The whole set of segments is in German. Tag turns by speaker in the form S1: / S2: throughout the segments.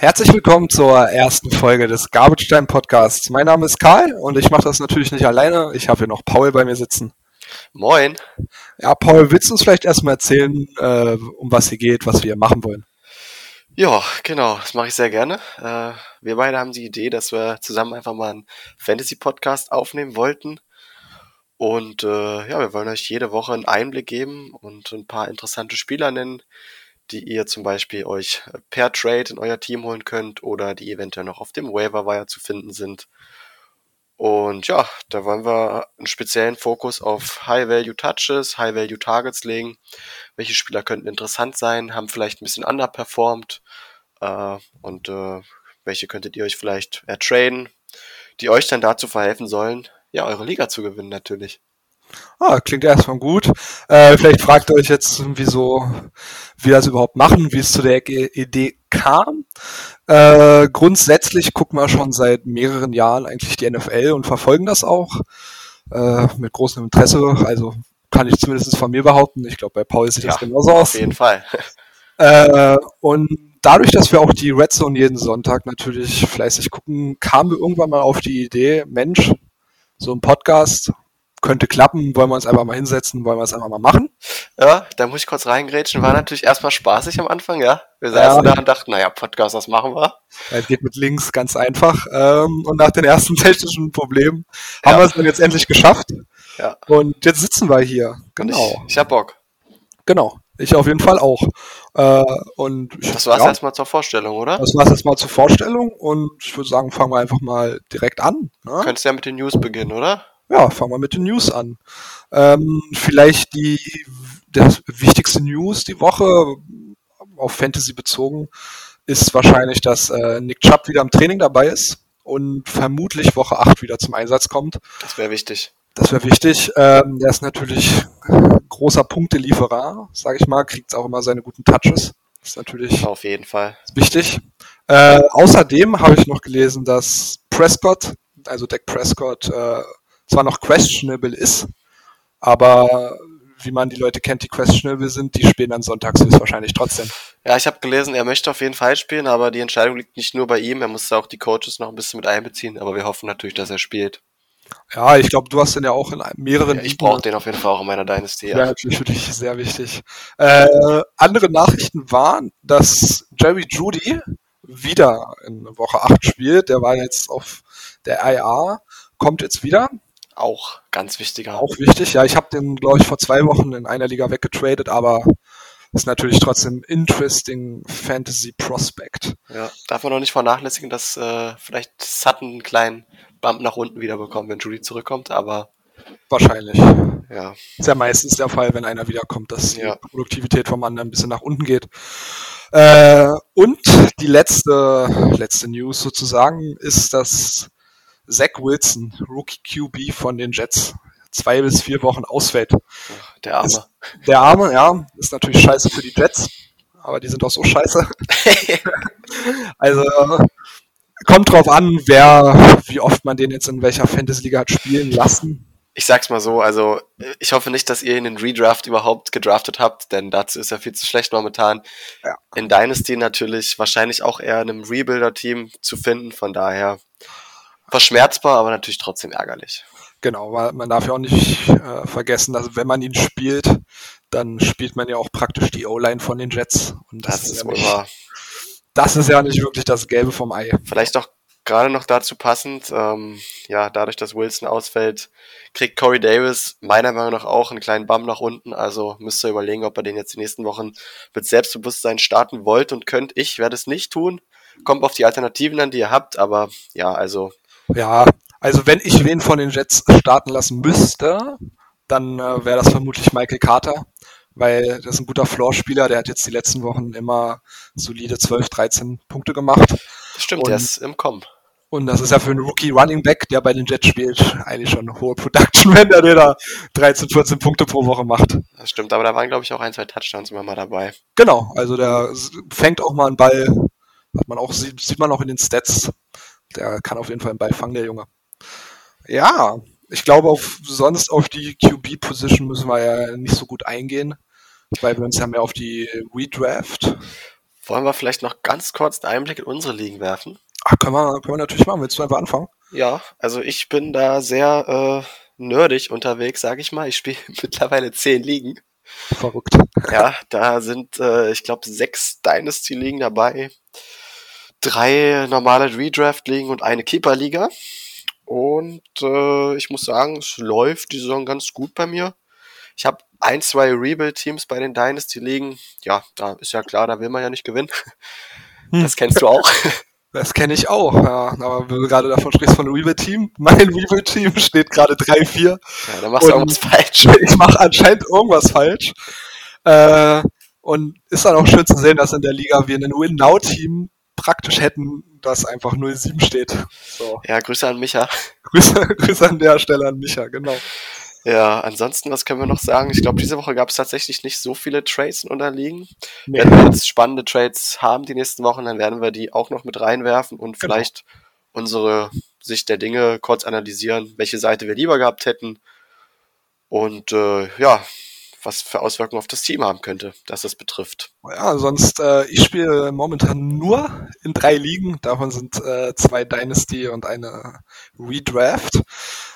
S1: Herzlich willkommen zur ersten Folge des Garbage Time Podcasts. Mein Name ist Karl und ich mache das natürlich nicht alleine. Ich habe hier noch Paul bei mir sitzen.
S2: Moin.
S1: Ja, Paul, willst du uns vielleicht erstmal erzählen, äh, um was hier geht, was wir machen wollen?
S2: Ja, genau, das mache ich sehr gerne. Äh, wir beide haben die Idee, dass wir zusammen einfach mal einen Fantasy-Podcast aufnehmen wollten. Und äh, ja, wir wollen euch jede Woche einen Einblick geben und ein paar interessante Spieler nennen, die ihr zum Beispiel euch per Trade in euer Team holen könnt oder die eventuell noch auf dem Waiver Wire zu finden sind. Und ja, da wollen wir einen speziellen Fokus auf High-Value Touches, High-Value Targets legen. Welche Spieler könnten interessant sein, haben vielleicht ein bisschen underperformed äh, und äh, welche könntet ihr euch vielleicht ertraden, die euch dann dazu verhelfen sollen, ja, eure Liga zu gewinnen natürlich.
S1: Ah, klingt erstmal gut. Äh, vielleicht fragt ihr euch jetzt, wieso wir das überhaupt machen, wie es zu der Idee kam. Äh, grundsätzlich gucken wir schon seit mehreren Jahren eigentlich die NFL und verfolgen das auch äh, mit großem Interesse. Also kann ich zumindest von mir behaupten. Ich glaube, bei Paul sieht ja, das genauso aus.
S2: Auf jeden Fall.
S1: Äh, und dadurch, dass wir auch die Red Zone jeden Sonntag natürlich fleißig gucken, kamen wir irgendwann mal auf die Idee, Mensch, so ein Podcast könnte klappen, wollen wir uns einfach mal hinsetzen, wollen wir es einfach mal machen.
S2: Ja, da muss ich kurz reingrätschen. War natürlich erstmal spaßig am Anfang, ja. Wir saßen ja. da und dachten, naja, Podcast, was machen wir?
S1: Es geht mit Links ganz einfach. Ähm, und nach den ersten technischen Problemen haben ja. wir es dann jetzt endlich geschafft. Ja. Und jetzt sitzen wir hier.
S2: Genau. Ich, ich hab Bock.
S1: Genau. Ich auf jeden Fall auch. Äh, und ich,
S2: das war's ja, erstmal zur Vorstellung, oder?
S1: Das war's erstmal zur Vorstellung und ich würde sagen, fangen wir einfach mal direkt an.
S2: Ne? Könntest ja mit den News beginnen, oder?
S1: Ja, fangen wir mit den News an. Ähm, vielleicht die das wichtigste News die Woche auf Fantasy bezogen ist wahrscheinlich, dass äh, Nick Chubb wieder im Training dabei ist und vermutlich Woche 8 wieder zum Einsatz kommt.
S2: Das wäre wichtig.
S1: Das wäre wichtig. Ähm, der ist natürlich großer Punktelieferer, sage ich mal, kriegt auch immer seine guten Touches. Das ist natürlich
S2: auf jeden Fall
S1: wichtig. Äh, außerdem habe ich noch gelesen, dass Prescott, also Dak Prescott, äh, zwar noch questionable ist, aber wie man die Leute kennt, die questionable sind, die spielen dann sonntags höchstwahrscheinlich trotzdem.
S2: Ja, ich habe gelesen, er möchte auf jeden Fall spielen, aber die Entscheidung liegt nicht nur bei ihm, er muss auch die Coaches noch ein bisschen mit einbeziehen, aber wir hoffen natürlich, dass er spielt.
S1: Ja, ich glaube, du hast den ja auch in mehreren. Ja,
S2: ich brauche den auf jeden Fall auch in meiner Dynasty.
S1: Ja, natürlich für dich sehr wichtig. Äh, andere Nachrichten waren, dass Jerry Judy wieder in Woche 8 spielt. Der war jetzt auf der IA, kommt jetzt wieder
S2: auch ganz wichtiger.
S1: Auch wichtig, ja. Ich habe den, glaube ich, vor zwei Wochen in einer Liga weggetradet, aber ist natürlich trotzdem interesting Fantasy Prospect.
S2: Ja, darf man noch nicht vernachlässigen, dass äh, vielleicht Sutton einen kleinen Bump nach unten wieder bekommt, wenn Judy zurückkommt, aber
S1: wahrscheinlich. Ja. Ist ja meistens der Fall, wenn einer wiederkommt, dass ja. die Produktivität vom anderen ein bisschen nach unten geht. Äh, und die letzte, letzte News sozusagen ist, dass Zach Wilson, Rookie QB von den Jets, zwei bis vier Wochen ausfällt.
S2: Der Arme.
S1: Ist, der Arme, ja, ist natürlich scheiße für die Jets, aber die sind auch so scheiße. also kommt drauf an, wer, wie oft man den jetzt in welcher Fantasy-Liga hat spielen lassen.
S2: Ich sag's mal so, also ich hoffe nicht, dass ihr ihn in den Redraft überhaupt gedraftet habt, denn dazu ist er viel zu schlecht momentan. Ja. In Dynasty natürlich wahrscheinlich auch eher in einem Rebuilder-Team zu finden, von daher verschmerzbar, aber natürlich trotzdem ärgerlich.
S1: Genau, weil man darf ja auch nicht äh, vergessen, dass wenn man ihn spielt, dann spielt man ja auch praktisch die O-Line von den Jets.
S2: Und das, das ist, ja nicht,
S1: das ist ja nicht wirklich das Gelbe vom Ei.
S2: Vielleicht auch gerade noch dazu passend, ähm, ja, dadurch, dass Wilson ausfällt, kriegt Corey Davis meiner Meinung nach auch einen kleinen Bum nach unten. Also müsst ihr überlegen, ob er den jetzt die nächsten Wochen mit Selbstbewusstsein starten wollt und könnt. Ich werde es nicht tun. Kommt auf die Alternativen an, die ihr habt, aber ja, also
S1: ja, also wenn ich wen von den Jets starten lassen müsste, dann äh, wäre das vermutlich Michael Carter, weil das ist ein guter Floor-Spieler, der hat jetzt die letzten Wochen immer solide 12, 13 Punkte gemacht.
S2: Das stimmt, und, der ist im Kommen.
S1: Und das ist ja für einen Rookie Running Back, der bei den Jets spielt, eigentlich schon eine hohe Production, wenn der da 13, 14 Punkte pro Woche macht.
S2: Das stimmt, aber da waren, glaube ich, auch ein, zwei Touchdowns immer mal dabei.
S1: Genau, also der fängt auch mal einen Ball, hat man auch, sieht, sieht man auch in den Stats der kann auf jeden Fall einen Ball fangen, der Junge. Ja, ich glaube, auf, sonst auf die QB-Position müssen wir ja nicht so gut eingehen, weil wir uns ja mehr auf die Redraft
S2: Wollen wir vielleicht noch ganz kurz einen Einblick in unsere Ligen werfen?
S1: Ach, können wir, können wir natürlich machen. Willst du einfach anfangen?
S2: Ja, also ich bin da sehr äh, nerdig unterwegs, sage ich mal. Ich spiele mittlerweile zehn Ligen.
S1: Verrückt.
S2: Ja, da sind, äh, ich glaube, sechs Dynasty-Ligen dabei, drei normale Redraft-Ligen und eine Keeper-Liga. Und äh, ich muss sagen, es läuft die Saison ganz gut bei mir. Ich habe ein, zwei Rebuild-Teams bei den Dynasty-Ligen. Ja, da ist ja klar, da will man ja nicht gewinnen.
S1: Hm.
S2: Das kennst du auch.
S1: Das kenne ich auch, ja. Aber wenn du gerade davon sprichst von Rebuild-Team, mein Rebuild-Team steht gerade 3-4.
S2: Ja, dann machst du irgendwas falsch.
S1: Ich mache anscheinend irgendwas falsch. Äh, und ist dann auch schön zu sehen, dass in der Liga wir ein Win-Now-Team praktisch hätten, das einfach 0-7 steht. So.
S2: Ja, Grüße an Micha.
S1: Grüße, Grüße an der Stelle an Micha, genau.
S2: Ja, ansonsten, was können wir noch sagen? Ich glaube, diese Woche gab es tatsächlich nicht so viele Trades in Unterliegen.
S1: Nee.
S2: Wenn wir jetzt spannende Trades haben die nächsten Wochen, dann werden wir die auch noch mit reinwerfen und
S1: Genau.
S2: vielleicht unsere Sicht der Dinge kurz analysieren, welche Seite wir lieber gehabt hätten und äh, ja, was für Auswirkungen auf das Team haben könnte, dass es betrifft.
S1: Ja, sonst, äh, ich spiele momentan nur in drei Ligen. Davon sind äh, zwei Dynasty und eine Redraft.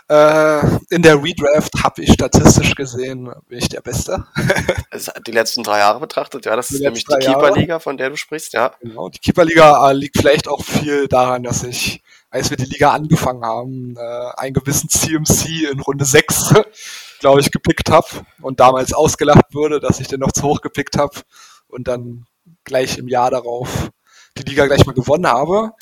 S1: Äh, in der Redraft habe ich statistisch gesehen, bin ich der Beste.
S2: Also die letzten drei Jahre betrachtet, ja, das
S1: Die
S2: ist nämlich die. Keeper-Liga, von der du sprichst, ja.
S1: Genau. Die Keeperliga äh, liegt vielleicht auch viel daran, dass ich, als wir die Liga angefangen haben, äh, einen gewissen CMC in Runde 6, glaube ich, gepickt habe und damals ausgelacht wurde, dass ich den noch zu hoch gepickt habe und dann gleich im Jahr darauf die Liga gleich mal gewonnen habe.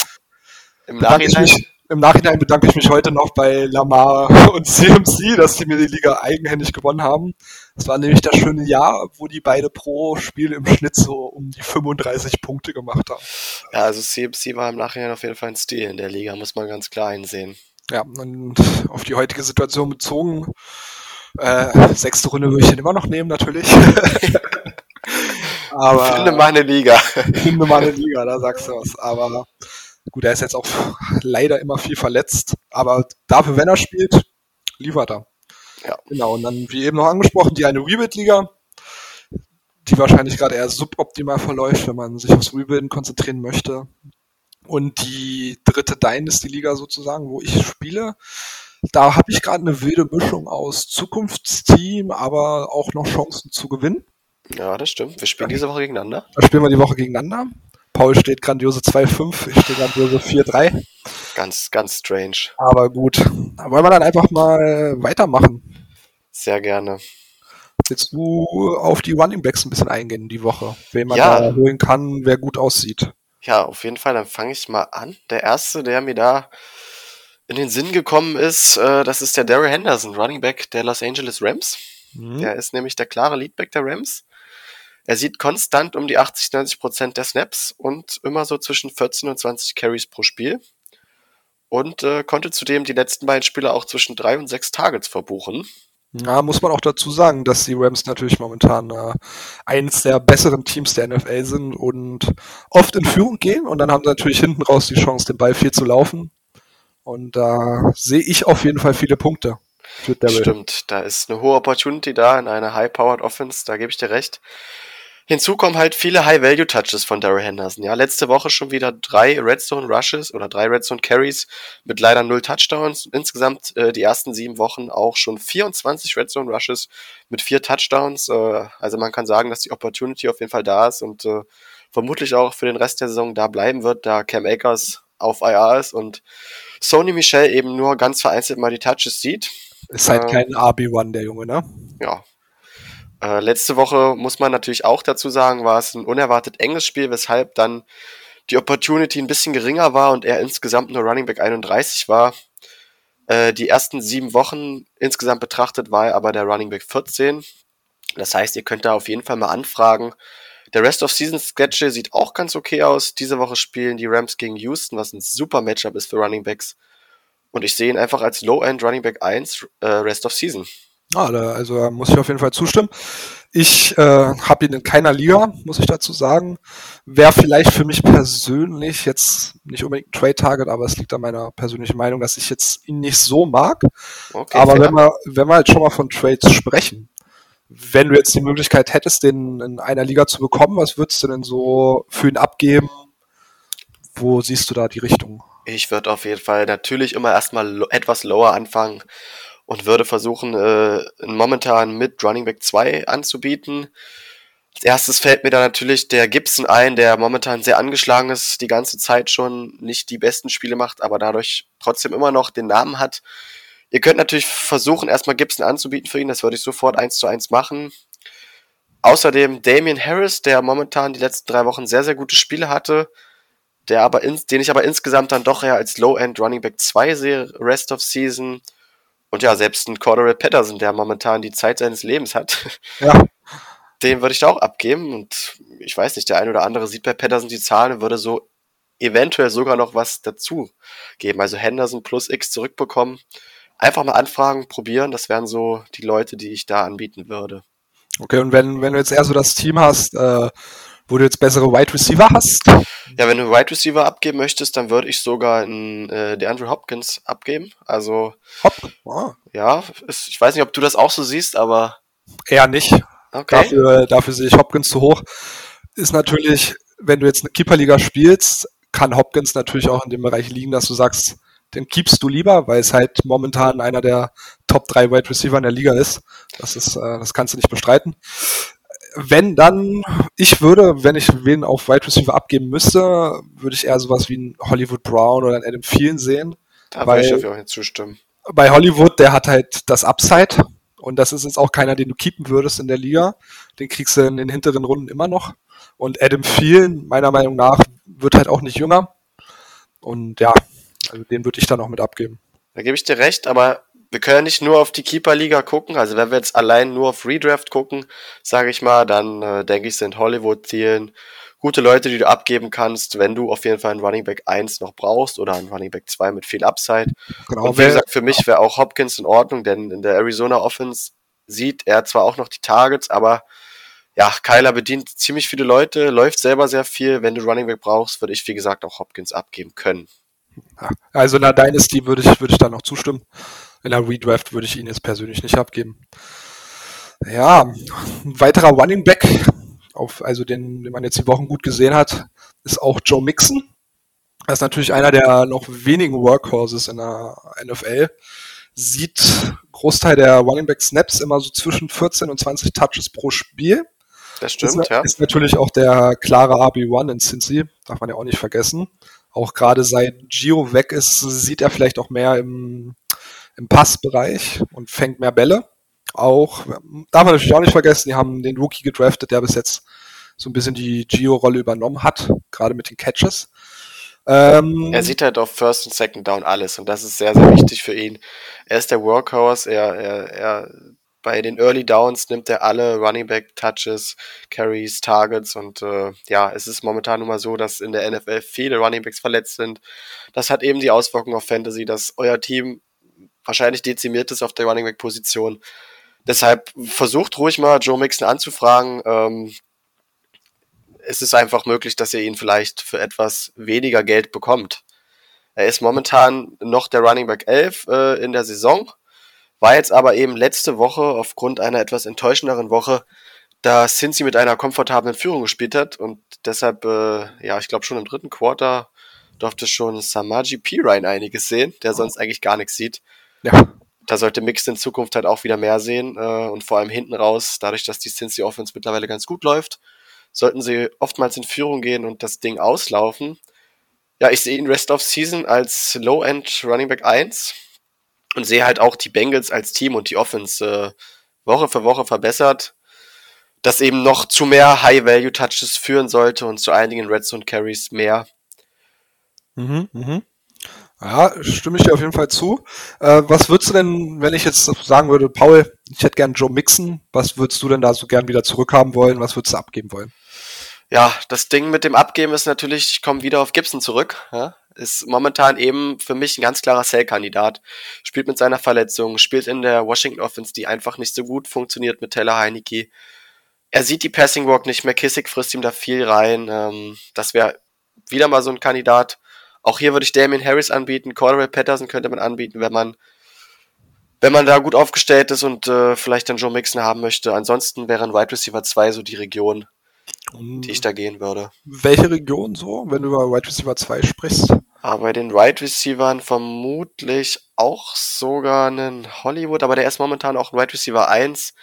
S2: Im Nachhinein,
S1: mich, Im Nachhinein bedanke ich mich heute noch bei Lamar und CMC, dass die mir die Liga eigenhändig gewonnen haben. Das war nämlich das schöne Jahr, wo die beide pro Spiel im Schnitt so um die 35 Punkte gemacht haben.
S2: ja, also CMC war im Nachhinein auf jeden Fall ein Stil in der Liga, muss man ganz klar einsehen.
S1: Ja, und auf die heutige Situation bezogen, äh, sechste Runde würde ich den immer noch nehmen, natürlich. Aber
S2: Finde mal eine Liga.
S1: finde mal eine Liga, da sagst du was. Aber gut, er ist jetzt auch leider immer viel verletzt. Aber dafür, wenn er spielt, liefert er.
S2: Ja.
S1: Genau, und dann, wie eben noch angesprochen, die eine Rebuild-Liga, die wahrscheinlich gerade eher suboptimal verläuft, wenn man sich aufs Rebuilden konzentrieren möchte. Und die dritte Dynasty-Liga sozusagen, wo ich spiele, da habe ich gerade eine wilde Mischung aus Zukunftsteam, aber auch noch Chancen zu gewinnen.
S2: Ja, das stimmt. Wir spielen diese Woche gegeneinander.
S1: Da spielen wir die Woche gegeneinander. Paul steht grandiose 2-5, ich stehe grandiose 4-3.
S2: Ganz, ganz strange.
S1: Aber gut, da wollen wir dann einfach mal weitermachen.
S2: Sehr gerne.
S1: Willst du auf die Running Backs ein bisschen eingehen die Woche? Wen man
S2: Ja.
S1: da holen kann, wer gut aussieht.
S2: Ja, auf jeden Fall, dann fange ich mal an. Der erste, der mir da in den Sinn gekommen ist, äh, das ist der Daryl Henderson, Running Back der Los Angeles Rams.
S1: Mhm.
S2: Der ist nämlich der klare Leadback der Rams. Er sieht konstant um die 80, 90 Prozent der Snaps und immer so zwischen 14 und 20 Carries pro Spiel. Und äh, konnte zudem die letzten beiden Spiele auch zwischen drei und sechs Targets verbuchen.
S1: Ja, muss man auch dazu sagen, dass die Rams natürlich momentan äh, eines der besseren Teams der NFL sind und oft in Führung gehen und dann haben sie natürlich hinten raus die Chance, den Ball viel zu laufen. Und da sehe ich auf jeden Fall viele Punkte für Daryl.
S2: Stimmt, da ist eine hohe Opportunity da in einer High-Powered Offense, da gebe ich dir recht. Hinzu kommen halt viele High-Value-Touches von Daryl Henderson. Ja, letzte Woche schon wieder drei Redstone-Rushes oder drei Redstone-Carries mit leider null Touchdowns. Insgesamt äh, die ersten sieben Wochen auch schon 24 Redstone-Rushes mit vier Touchdowns. Äh, also man kann sagen, dass die Opportunity auf jeden Fall da ist und äh, vermutlich auch für den Rest der Saison da bleiben wird, da Cam Akers auf IR ist und Sony Michel eben nur ganz vereinzelt mal die Touches sieht.
S1: Ist halt
S2: Ähm,
S1: kein RB1, der Junge, ne?
S2: ja. Äh, letzte Woche muss man natürlich auch dazu sagen, war es ein unerwartet enges Spiel, weshalb dann die Opportunity ein bisschen geringer war und er insgesamt nur Running Back 31 war. Äh, die ersten sieben Wochen insgesamt betrachtet war er aber der Running Back 14. Das heißt, ihr könnt da auf jeden Fall mal anfragen. Der Rest of Season Schedule sieht auch ganz okay aus. Diese Woche spielen die Rams gegen Houston, was ein super Matchup ist für Running Backs. Und ich sehe ihn einfach als Low-End Running Back 1 äh, Rest of Season.
S1: Ah, da, also da muss ich auf jeden Fall zustimmen. Ich äh, habe ihn in keiner Liga, muss ich dazu sagen. Wäre vielleicht für mich persönlich jetzt nicht unbedingt ein Trade-Target, aber es liegt an meiner persönlichen Meinung, dass ich jetzt ihn nicht so mag.
S2: Okay,
S1: aber
S2: fair.
S1: wenn wir, wenn wir jetzt schon mal von Trades sprechen, wenn du jetzt die Möglichkeit hättest, den in einer Liga zu bekommen, was würdest du denn so für ihn abgeben? Wo siehst du da die Richtung?
S2: Ich würde auf jeden Fall natürlich immer erstmal etwas lower anfangen und würde versuchen, äh, momentan mit Running Back 2 anzubieten. Als erstes fällt mir da natürlich der Gibson ein, der momentan sehr angeschlagen ist, die ganze Zeit schon nicht die besten Spiele macht, aber dadurch trotzdem immer noch den Namen hat. Ihr könnt natürlich versuchen, erstmal Gibson anzubieten für ihn, das würde ich sofort eins zu eins machen. Außerdem Damian Harris, der momentan die letzten drei Wochen sehr, sehr gute Spiele hatte, der aber in, den ich aber insgesamt dann doch eher als Low-End Running Back 2 sehe, Rest of Season. Und ja, selbst ein Cordero Patterson, der momentan die Zeit seines Lebens hat. Ja den würde ich da auch abgeben. Und ich weiß nicht, der eine oder andere sieht bei Patterson die Zahlen und würde so eventuell sogar noch was dazu geben. Also Henderson plus X zurückbekommen. Einfach mal anfragen, probieren. Das wären so die Leute, die ich da anbieten würde.
S1: Okay, und wenn, wenn du jetzt eher so das Team hast, äh, wo du jetzt bessere Wide Receiver hast?
S2: Ja, wenn du Wide Receiver abgeben möchtest, dann würde ich sogar in äh, der Andrew Hopkins abgeben. Also Hop. Oh. ja, ist, ich weiß nicht, ob du das auch so siehst, aber
S1: eher nicht. Okay. Dafür, dafür sehe ich Hopkins zu hoch. Ist natürlich, wenn du jetzt eine Keeperliga spielst, kann Hopkins natürlich auch in dem Bereich liegen, dass du sagst, den keepst du lieber, weil es halt momentan einer der Top 3 Wide Receiver in der Liga ist. Das ist, äh, das kannst du nicht bestreiten. Wenn dann, ich würde, wenn ich wen auf Wide Receiver abgeben müsste, würde ich eher sowas wie ein Hollywood Brown oder ein Adam Thielen sehen.
S2: Da würde ich jeden Fall zustimmen.
S1: Bei Hollywood, der hat halt das Upside. Und das ist jetzt auch keiner, den du keepen würdest in der Liga. Den kriegst du in den hinteren Runden immer noch. Und Adam Thielen, meiner Meinung nach, wird halt auch nicht jünger. Und ja, also den würde ich dann auch mit abgeben.
S2: Da gebe ich dir recht, aber wir können nicht nur auf die Keeper-Liga gucken. Also wenn wir jetzt allein nur auf Redraft gucken, sage ich mal, dann äh, denke ich, sind Hollywood-Zielen gute Leute, die du abgeben kannst, wenn du auf jeden Fall einen Running Back 1 noch brauchst oder einen Running Back 2 mit viel Upside. Genau, und wie gesagt, für mich wäre auch Hopkins in Ordnung, denn in der Arizona Offense sieht er zwar auch noch die Targets, aber ja, Kyler bedient ziemlich viele Leute, läuft selber sehr viel. Wenn du Running Back brauchst, würde ich, wie gesagt, auch Hopkins abgeben können.
S1: Also in der Dynasty würde ich, würde ich da noch zustimmen. In der Redraft würde ich ihn jetzt persönlich nicht abgeben. Ja, ein weiterer Running Back, auf, also den, den man jetzt die Wochen gut gesehen hat, ist auch Joe Mixon. Er ist natürlich einer der noch wenigen Workhorses in der NFL. Sieht Großteil der Running Back Snaps immer so zwischen 14 und 20 Touches pro Spiel.
S2: Das stimmt, ist,
S1: ja. Ist natürlich auch der klare RB1 in Cincy, darf man ja auch nicht vergessen. Auch gerade seit Gio weg ist, sieht er vielleicht auch mehr im, im Passbereich und fängt mehr Bälle auch, darf man natürlich auch nicht vergessen, die haben den Rookie gedraftet, der bis jetzt so ein bisschen die Gio-Rolle übernommen hat, gerade mit den Catches.
S2: Ähm, er sieht halt auf First und Second Down alles und das ist sehr, sehr wichtig für ihn. Er ist der Workhorse, er, er, er bei den Early Downs nimmt er alle Running Back Touches, Carries, Targets und äh, ja, es ist momentan nun mal so, dass in der NFL viele Running Backs verletzt sind. Das hat eben die Auswirkung auf Fantasy, dass euer Team wahrscheinlich dezimiert ist auf der Running Back Position Deshalb versucht ruhig mal Joe Mixon anzufragen. Ähm, es ist einfach möglich, dass ihr ihn vielleicht für etwas weniger Geld bekommt. Er ist momentan noch der Running Back 11 äh, in der Saison, war jetzt aber eben letzte Woche aufgrund einer etwas enttäuschenderen Woche, da Cincy mit einer komfortablen Führung gespielt hat und deshalb, äh, ja, ich glaube schon im dritten Quarter durfte schon Samaji Pirine einiges sehen, der sonst eigentlich gar nichts sieht. Ja da sollte Mixed in Zukunft halt auch wieder mehr sehen äh, und vor allem hinten raus, dadurch, dass die Cincy Offense mittlerweile ganz gut läuft, sollten sie oftmals in Führung gehen und das Ding auslaufen. Ja, ich sehe ihn Rest of Season als Low-End Running Back 1 und sehe halt auch die Bengals als Team und die Offense äh, Woche für Woche verbessert, das eben noch zu mehr High-Value-Touches führen sollte und zu einigen Red Zone Carries mehr.
S1: Mhm, mhm. Ja, stimme ich dir auf jeden Fall zu. Äh, was würdest du denn, wenn ich jetzt sagen würde, Paul, ich hätte gern Joe Mixon, was würdest du denn da so gern wieder zurückhaben wollen? Was würdest du abgeben wollen?
S2: Ja, das Ding mit dem Abgeben ist natürlich, ich komme wieder auf Gibson zurück. Ja? Ist momentan eben für mich ein ganz klarer Sell-Kandidat. Spielt mit seiner Verletzung, spielt in der Washington Offense, die einfach nicht so gut funktioniert mit Taylor Heineke. Er sieht die Passing Walk nicht mehr, Kissick frisst ihm da viel rein. Ähm, das wäre wieder mal so ein Kandidat. Auch hier würde ich Damien Harris anbieten, Cordell Patterson könnte man anbieten, wenn man wenn man da gut aufgestellt ist und äh, vielleicht dann Joe Mixon haben möchte. Ansonsten wären Wide Receiver 2 so die Region, die ich da gehen würde.
S1: Welche Region so, wenn du über Wide Receiver 2 sprichst?
S2: Aber bei den Wide Receivern vermutlich auch sogar einen Hollywood, aber der ist momentan auch ein Wide Receiver 1.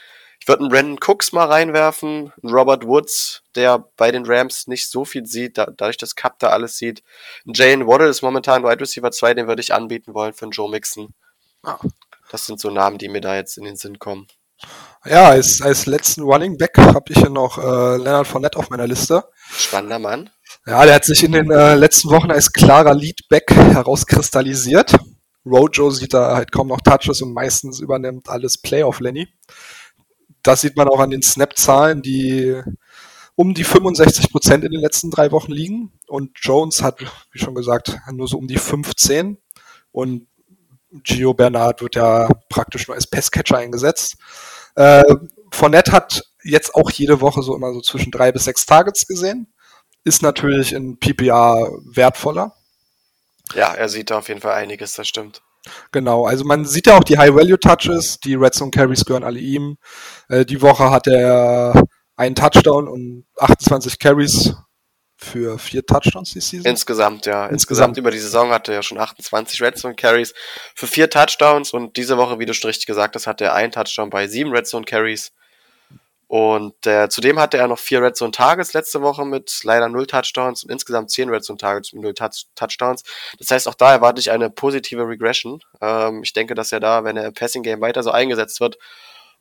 S2: Ich würde einen Brandon Cooks mal reinwerfen, einen Robert Woods, der bei den Rams nicht so viel sieht, da, dadurch, dass Cup da alles sieht. Ein Jane Waddle ist momentan Wide Receiver 2, den würde ich anbieten wollen für einen Joe Mixon. Ah. Das sind so Namen, die mir da jetzt in den Sinn kommen.
S1: Ja, als, als letzten Running Back habe ich hier noch äh, Leonard Fournette auf meiner Liste.
S2: Spannender Mann.
S1: Ja, der hat sich in den äh, letzten Wochen als klarer Leadback herauskristallisiert. Rojo sieht da halt kaum noch Touches und meistens übernimmt alles Playoff Lenny. Das sieht man auch an den Snap-Zahlen, die um die 65 Prozent in den letzten drei Wochen liegen. Und Jones hat, wie schon gesagt, nur so um die 15. Und Gio Bernard wird ja praktisch nur als Pestcatcher eingesetzt. Äh, Fournette hat jetzt auch jede Woche so immer so zwischen drei bis sechs Targets gesehen. Ist natürlich in PPA wertvoller.
S2: Ja, er sieht da auf jeden Fall einiges, das stimmt.
S1: Genau, also man sieht ja auch die High-Value-Touches, die Red Zone Carries gehören alle ihm. Äh, die Woche hat er einen Touchdown und 28 Carries für vier Touchdowns die
S2: Season. Insgesamt, ja. Insgesamt, Insgesamt über die Saison hatte er ja schon 28 Red Zone Carries für vier Touchdowns und diese Woche, wie du schon richtig gesagt hast, hatte er einen Touchdown bei sieben Red Zone Carries. Und äh, zudem hatte er noch vier Red Zone Targets letzte Woche mit leider null Touchdowns und insgesamt zehn Red Zone Targets mit null Touch Touchdowns. Das heißt, auch da erwarte ich eine positive Regression. Ähm, ich denke, dass er da, wenn er im Passing Game weiter so eingesetzt wird,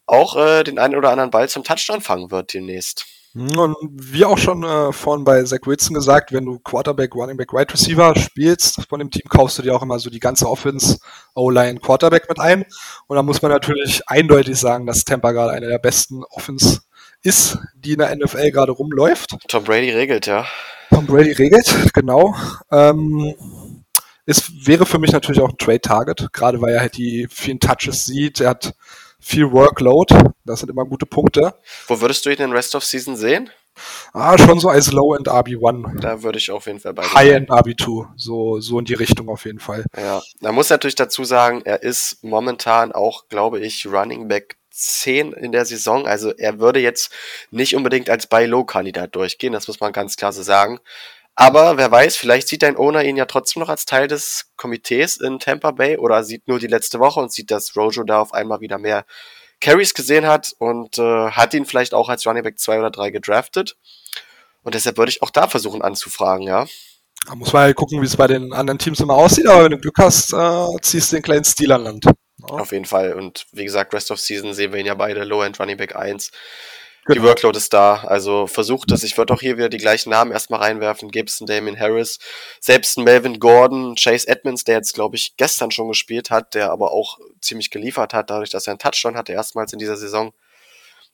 S2: auch äh, den einen oder anderen Ball zum Touchdown fangen wird demnächst.
S1: Und wie auch schon äh, vorhin bei Zach Wilson gesagt, wenn du Quarterback, Running Back, Wide Receiver spielst von dem Team, kaufst du dir auch immer so die ganze Offense, O-Line, Quarterback mit ein. Und da muss man natürlich eindeutig sagen, dass Tampa gerade eine der besten Offense ist, die in der NFL gerade rumläuft.
S2: Tom Brady regelt, ja.
S1: Tom Brady regelt, genau. Ähm, es wäre für mich natürlich auch ein Trade-Target, gerade weil er halt die vielen Touches sieht. Er hat viel Workload. Das sind immer gute Punkte.
S2: Wo würdest du ihn in Rest of Season sehen?
S1: Ah, schon so als Low-End RB1.
S2: Da würde ich auf jeden Fall bei
S1: High-End RB2. So, so in die Richtung auf jeden Fall.
S2: Ja, man muss natürlich dazu sagen, er ist momentan auch, glaube ich, Running Back 10 in der Saison. Also er würde jetzt nicht unbedingt als Buy-Low-Kandidat durchgehen. Das muss man ganz klar so sagen. Aber wer weiß, vielleicht sieht dein Owner ihn ja trotzdem noch als Teil des Komitees in Tampa Bay oder sieht nur die letzte Woche und sieht, dass Rojo da auf einmal wieder mehr Carries gesehen hat und äh, hat ihn vielleicht auch als Running Back 2 oder 3 gedraftet. Und deshalb würde ich auch da versuchen anzufragen, ja.
S1: Da muss man halt gucken, wie es bei den anderen Teams immer aussieht, aber wenn du Glück hast, äh, ziehst du den kleinen Stil an Land.
S2: Ja. Auf jeden Fall. Und wie gesagt, Rest of Season sehen wir ihn ja beide, Low-End Running Back 1. Genau. Die Workload ist da. Also versucht es. Ich würde auch hier wieder die gleichen Namen erstmal reinwerfen. Gibson, Damien Harris, selbst Melvin Gordon, Chase Edmonds, der jetzt, glaube ich, gestern schon gespielt hat, der aber auch ziemlich geliefert hat, dadurch, dass er einen Touchdown hatte, erstmals in dieser Saison.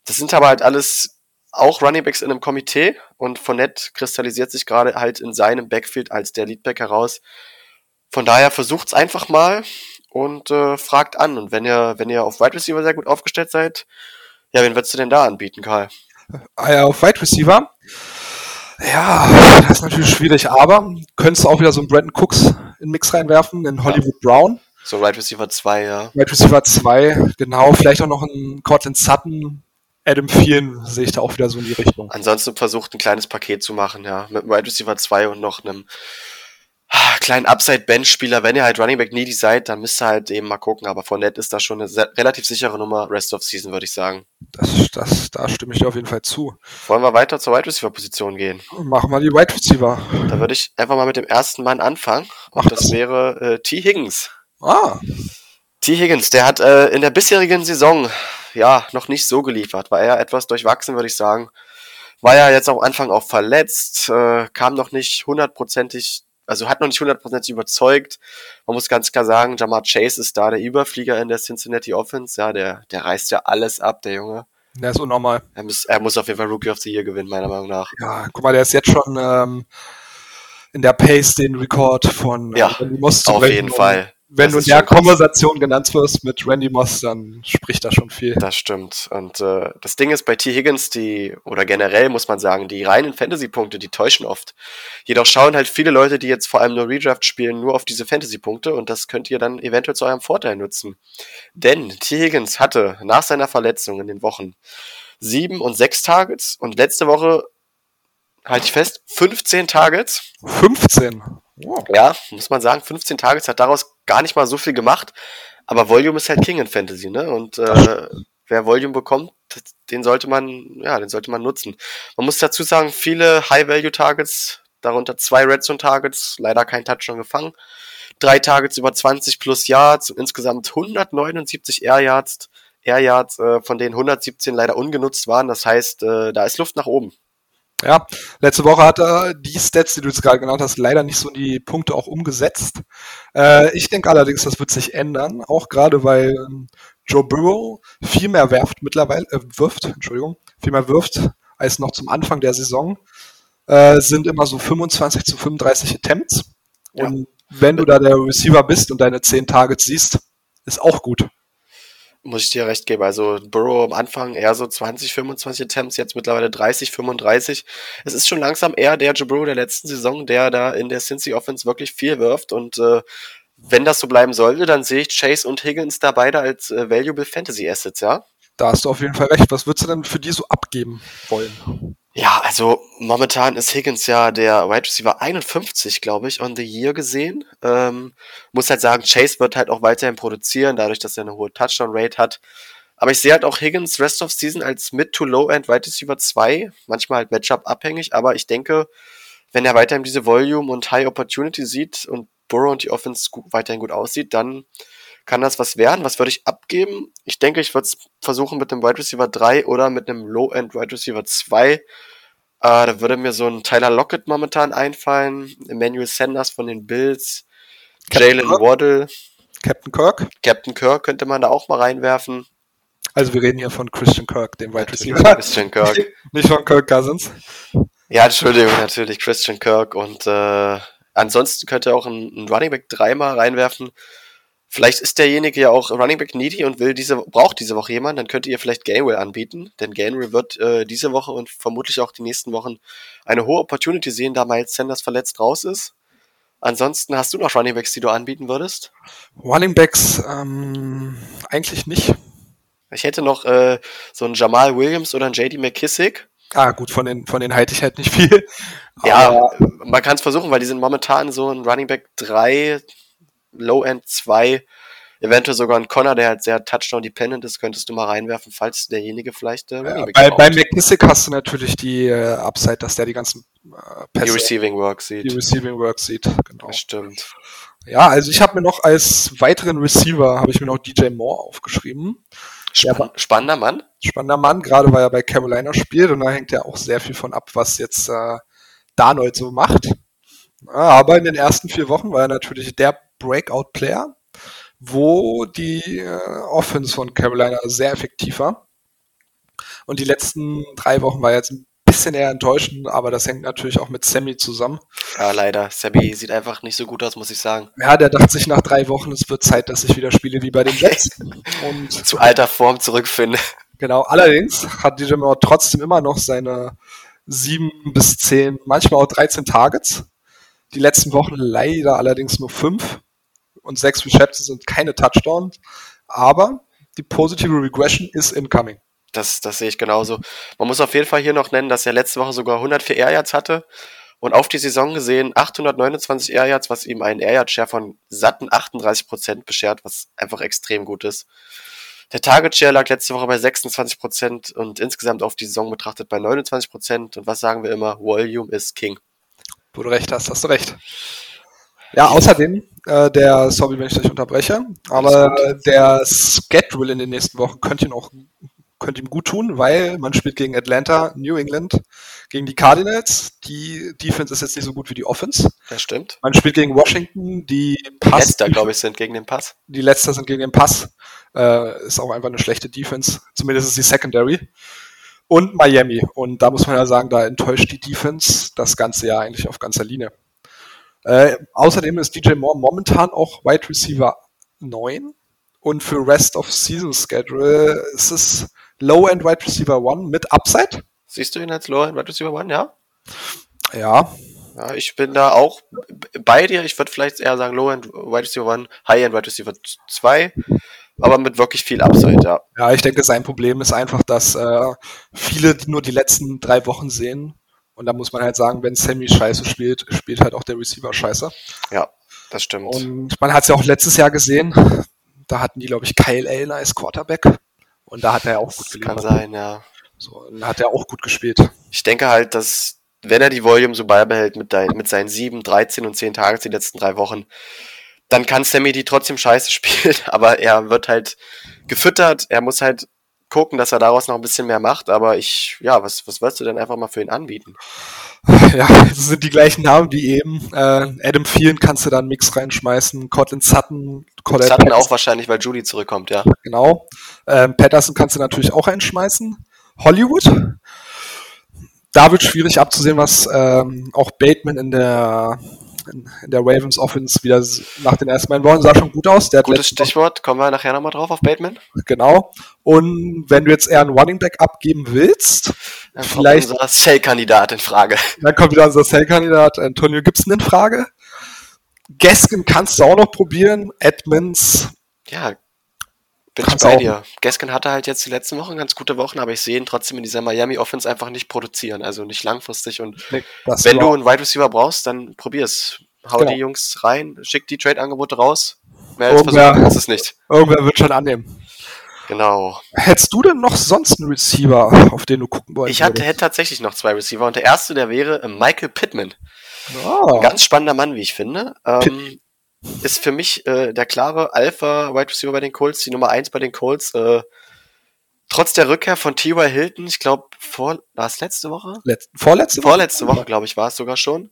S2: Das sind aber halt alles auch Runningbacks in einem Komitee und Fournette kristallisiert sich gerade halt in seinem Backfield als der Leadback heraus. Von daher versucht's einfach mal und äh, fragt an. Und wenn ihr, wenn ihr auf Wide Receiver sehr gut aufgestellt seid, ja, wen würdest du denn da anbieten, Karl?
S1: Äh, auf Wide Receiver? Ja, das ist natürlich schwierig, aber könntest du auch wieder so einen Brandon Cooks in den Mix reinwerfen, in Hollywood ja. Brown.
S2: So Wide Receiver 2, ja.
S1: Wide Receiver 2, genau. Vielleicht auch noch einen Cortland Sutton. Adam Thielen sehe ich da auch wieder so in die Richtung.
S2: Ansonsten versucht ein kleines Paket zu machen, ja. Mit Wide Receiver 2 und noch einem kleinen Upside-Bench-Spieler, wenn ihr halt Running Back needy seid, dann müsst ihr halt eben mal gucken. Aber von Net ist das schon eine relativ sichere Nummer, Rest of Season, würde ich sagen.
S1: Das, das, da stimme ich dir auf jeden Fall zu.
S2: Wollen wir weiter zur Wide Receiver-Position gehen?
S1: Machen wir die Wide Receiver.
S2: Da würde ich einfach mal mit dem ersten Mann anfangen. Und Ach, das, das wäre äh, T. Higgins.
S1: Ah.
S2: T. Higgins, der hat äh, in der bisherigen Saison ja noch nicht so geliefert. War eher etwas durchwachsen, würde ich sagen. War ja jetzt am Anfang auch verletzt, äh, kam noch nicht hundertprozentig also hat noch nicht hundertprozentig überzeugt. Man muss ganz klar sagen, Jamar Chase ist da der Überflieger in der Cincinnati Offense. Ja, der, der reißt ja alles ab, der Junge.
S1: Der ist unnormal.
S2: Er muss, er muss auf jeden Fall Rookie of the Year gewinnen, meiner Meinung nach.
S1: Ja, guck mal, der ist jetzt schon ähm, in der Pace, den Rekord von
S2: ja, äh, auf jeden Fall.
S1: Wenn du in der Konversation genannt wirst mit Randy Moss, dann spricht das schon viel.
S2: Das stimmt. Und äh, das Ding ist bei T. Higgins, die, oder generell muss man sagen, die reinen Fantasy-Punkte, die täuschen oft. Jedoch schauen halt viele Leute, die jetzt vor allem nur Redraft spielen, nur auf diese Fantasy-Punkte und das könnt ihr dann eventuell zu eurem Vorteil nutzen. Denn T. Higgins hatte nach seiner Verletzung in den Wochen sieben und sechs Targets und letzte Woche halte ich fest, 15 Targets.
S1: 15?
S2: Wow. Ja, muss man sagen, 15 Targets hat daraus gar nicht mal so viel gemacht. Aber Volume ist halt King in Fantasy, ne? Und äh, wer Volume bekommt, den sollte man, ja, den sollte man nutzen. Man muss dazu sagen, viele High-Value-Targets, darunter zwei Redzone-Targets, leider kein Touchdown gefangen. Drei Targets über 20 plus Yards insgesamt 179 Air Yards, Air Yards, äh, von denen 117 leider ungenutzt waren. Das heißt, äh, da ist Luft nach oben.
S1: Ja, letzte Woche hat er die Stats, die du jetzt gerade genannt hast, leider nicht so in die Punkte auch umgesetzt. Äh, ich denke allerdings, das wird sich ändern, auch gerade weil ähm, Joe Burrow viel mehr werft mittlerweile, äh, wirft, Entschuldigung, viel mehr wirft als noch zum Anfang der Saison. Äh, sind immer so 25 zu 35 Attempts. Ja. Und wenn du da der Receiver bist und deine 10 Targets siehst, ist auch gut
S2: muss ich dir recht geben. Also Burrow am Anfang eher so 20, 25 Attempts, jetzt mittlerweile 30, 35. Es ist schon langsam eher der Joe Burrow der letzten Saison, der da in der Cincy Offense wirklich viel wirft und äh, wenn das so bleiben sollte, dann sehe ich Chase und Higgins da beide als äh, valuable Fantasy Assets, ja?
S1: Da hast du auf jeden Fall recht. Was würdest du denn für die so abgeben wollen?
S2: Ja, also momentan ist Higgins ja der Wide Receiver 51, glaube ich, on the year gesehen. Ähm, muss halt sagen, Chase wird halt auch weiterhin produzieren, dadurch, dass er eine hohe Touchdown-Rate hat. Aber ich sehe halt auch Higgins Rest of Season als Mid-to-Low-End Wide Receiver 2, manchmal halt Matchup abhängig, aber ich denke, wenn er weiterhin diese Volume und High Opportunity sieht und Burrow und die Offense weiterhin gut aussieht, dann kann das was werden. Was würde ich abgeben? Ich denke, ich würde es versuchen mit einem Wide Receiver 3 oder mit einem Low-End Wide Receiver 2. Äh, da würde mir so ein Tyler Lockett momentan einfallen, Emmanuel Sanders von den Bills, Jalen Waddle.
S1: Captain Kirk.
S2: Captain Kirk könnte man da auch mal reinwerfen.
S1: Also wir reden hier von Christian Kirk, dem Wide Receiver. Christian Kirk. Nicht von Kirk Cousins.
S2: Ja, Entschuldigung, natürlich Christian Kirk und äh, ansonsten könnte auch ein, ein Running Back dreimal reinwerfen. Vielleicht ist derjenige ja auch Running Back needy und will diese, braucht diese Woche jemand, dann könnt ihr vielleicht Gainwell anbieten, denn Gainwell wird äh, diese Woche und vermutlich auch die nächsten Wochen eine hohe Opportunity sehen, da Miles Sanders verletzt raus ist. Ansonsten hast du noch Running Backs, die du anbieten würdest?
S1: Running Backs ähm, eigentlich nicht.
S2: Ich hätte noch äh, so einen Jamal Williams oder einen JD McKissick.
S1: Ah, gut, von den, von den halte ich halt nicht viel.
S2: Ja, man kann es versuchen, weil die sind momentan so ein Running Back 3, Low-End 2, eventuell sogar ein Connor, der halt sehr Touchdown-dependent ist, könntest du mal reinwerfen, falls derjenige vielleicht
S1: äh, ja, bei, bei McKissick hast du natürlich die äh, Upside, dass der die ganzen
S2: äh, Pässe, die Receiving Work sieht.
S1: Die Receiving Work sieht,
S2: genau. Das stimmt.
S1: Ja, also ich habe mir noch als weiteren Receiver habe ich mir noch DJ Moore aufgeschrieben.
S2: Spann spannender Mann.
S1: Spannender Mann, gerade weil er bei Carolina spielt und da hängt ja auch sehr viel von ab, was jetzt äh, Darnold so macht. Aber in den ersten vier Wochen war er natürlich der Breakout-Player, wo die äh, Offense von Carolina sehr effektiv war. Und die letzten drei Wochen war jetzt ein bisschen eher enttäuschend, aber das hängt natürlich auch mit Sammy zusammen.
S2: Ja, leider. Sammy sieht einfach nicht so gut aus, muss ich sagen.
S1: Ja, der dachte sich nach drei Wochen, es wird Zeit, dass ich wieder spiele wie bei den Jets.
S2: Und zu alter Form zurückfinde.
S1: Genau, allerdings hat DJ Moore trotzdem immer noch seine sieben bis zehn, manchmal auch 13 Targets. Die letzten Wochen leider allerdings nur fünf und sechs Receptions sind keine Touchdowns. Aber die positive Regression ist incoming.
S2: Das, das sehe ich genauso. Man muss auf jeden Fall hier noch nennen, dass er letzte Woche sogar 104 Air Yards hatte und auf die Saison gesehen 829 Air Yards, was ihm einen Air Yard Share von satten 38 Prozent beschert, was einfach extrem gut ist. Der Target Share lag letzte Woche bei 26 Prozent und insgesamt auf die Saison betrachtet bei 29%. Prozent. Und was sagen wir immer? Volume is King.
S1: Wo du recht hast, hast du recht. Ja, außerdem, äh, der, sorry, wenn ich dich unterbreche, aber der Schedule in den nächsten Wochen könnte ihn auch könnte ihm gut tun, weil man spielt gegen Atlanta, New England, gegen die Cardinals. Die Defense ist jetzt nicht so gut wie die Offense.
S2: Das stimmt.
S1: Man spielt gegen Washington, die
S2: Pass. Letzter, glaube ich, sind gegen den Pass.
S1: Die Letzter sind gegen den Pass. Äh, ist auch einfach eine schlechte Defense. Zumindest ist die Secondary. Und Miami. Und da muss man ja sagen, da enttäuscht die Defense das ganze Jahr eigentlich auf ganzer Linie. Äh, außerdem ist DJ Moore momentan auch Wide Receiver 9 und für Rest of Season Schedule ist es Low End Wide Receiver 1 mit Upside.
S2: Siehst du ihn als Low End Wide Receiver 1, ja?
S1: Ja.
S2: Ja, ich bin da auch bei dir. Ich würde vielleicht eher sagen Low End Wide Receiver 1, High End Wide Receiver 2 aber mit wirklich viel Upside, ja.
S1: Ja, ich denke, sein Problem ist einfach, dass äh, viele nur die letzten drei Wochen sehen. Und da muss man halt sagen, wenn Sammy scheiße spielt, spielt halt auch der Receiver scheiße.
S2: Ja, das stimmt.
S1: Und man hat es ja auch letztes Jahr gesehen. Da hatten die, glaube ich, Kyle Allen als Quarterback. Und da hat er auch gut
S2: geliefert. Kann sein, ja.
S1: So, und hat er auch gut gespielt.
S2: Ich denke halt, dass, wenn er die Volume so beibehält mit, dein, mit seinen 7, 13 und 10 Tagen die letzten drei Wochen, dann kann Sammy die trotzdem scheiße spielen, aber er wird halt gefüttert, er muss halt gucken, dass er daraus noch ein bisschen mehr macht, aber ich, ja, was, was wirst du denn einfach mal für ihn anbieten?
S1: Ja, es sind die gleichen Namen wie eben. Äh, Adam Thielen kannst du da einen Mix reinschmeißen, Cortland Sutton,
S2: Colette Sutton Patterson. auch wahrscheinlich, weil Judy zurückkommt, ja.
S1: Genau. Ähm, Patterson kannst du natürlich auch reinschmeißen. Hollywood. Da wird schwierig abzusehen, was ähm, auch Bateman in der in, der Ravens Offense wieder nach den ersten beiden Wochen sah schon gut aus.
S2: Gutes Stichwort, kommen wir nachher nochmal drauf auf Bateman.
S1: Genau. Und wenn du jetzt eher einen Running Back abgeben willst,
S2: dann vielleicht. Kommt unser Sell-Kandidat in Frage.
S1: Dann kommt wieder unser Sell-Kandidat Antonio Gibson in Frage. Gaskin kannst du auch noch probieren. Edmonds.
S2: Ja, bin ich bei dir. Gaskin hatte halt jetzt die letzten Wochen ganz gute Wochen, aber ich sehe ihn trotzdem in dieser Miami Offense einfach nicht produzieren, also nicht langfristig. Und nee, wenn du einen Wide Receiver brauchst, dann probier's. Hau genau. die Jungs rein, schick die Trade-Angebote raus.
S1: Mehr als irgendwer, ist es nicht. Irgendwer wird schon annehmen.
S2: Genau.
S1: Hättest du denn noch sonst einen Receiver, auf den du gucken wolltest?
S2: Ich hatte, hätte tatsächlich noch zwei Receiver und der erste, der wäre Michael Pittman. Oh. Ein ganz spannender Mann, wie ich finde. Ähm, ist für mich äh, der klare Alpha-Wide Receiver bei den Colts, die Nummer 1 bei den Colts. Äh, trotz der Rückkehr von T.Y. Hilton, ich glaube, vor, war es letzte Woche?
S1: Letz vorletzte
S2: Woche? Vorletzte Woche, glaube ich, war es sogar schon.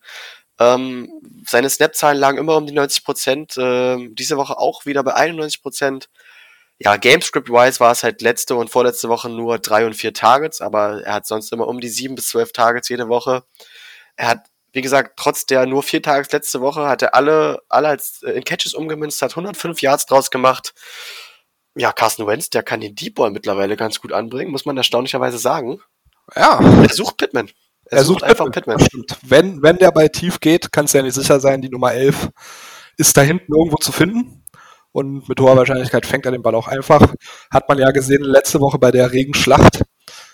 S2: Ähm, seine Snap-Zahlen lagen immer um die 90 Prozent. Äh, diese Woche auch wieder bei 91 Prozent. Ja, Gamescript-wise war es halt letzte und vorletzte Woche nur drei und vier Targets, aber er hat sonst immer um die sieben bis zwölf Targets jede Woche. Er hat wie gesagt, trotz der nur vier Tages letzte Woche hat er alle, alle als äh, in Catches umgemünzt, hat 105 Yards draus gemacht. Ja, Carsten Wentz, der kann den Deep Ball mittlerweile ganz gut anbringen, muss man erstaunlicherweise sagen.
S1: Ja.
S2: Er sucht Pittman.
S1: Er, er sucht, sucht, einfach Pittman. Pittman. Wenn, wenn der Ball tief geht, kannst du ja nicht sicher sein, die Nummer 11 ist da hinten irgendwo zu finden. Und mit hoher Wahrscheinlichkeit fängt er den Ball auch einfach. Hat man ja gesehen letzte Woche bei der Regenschlacht.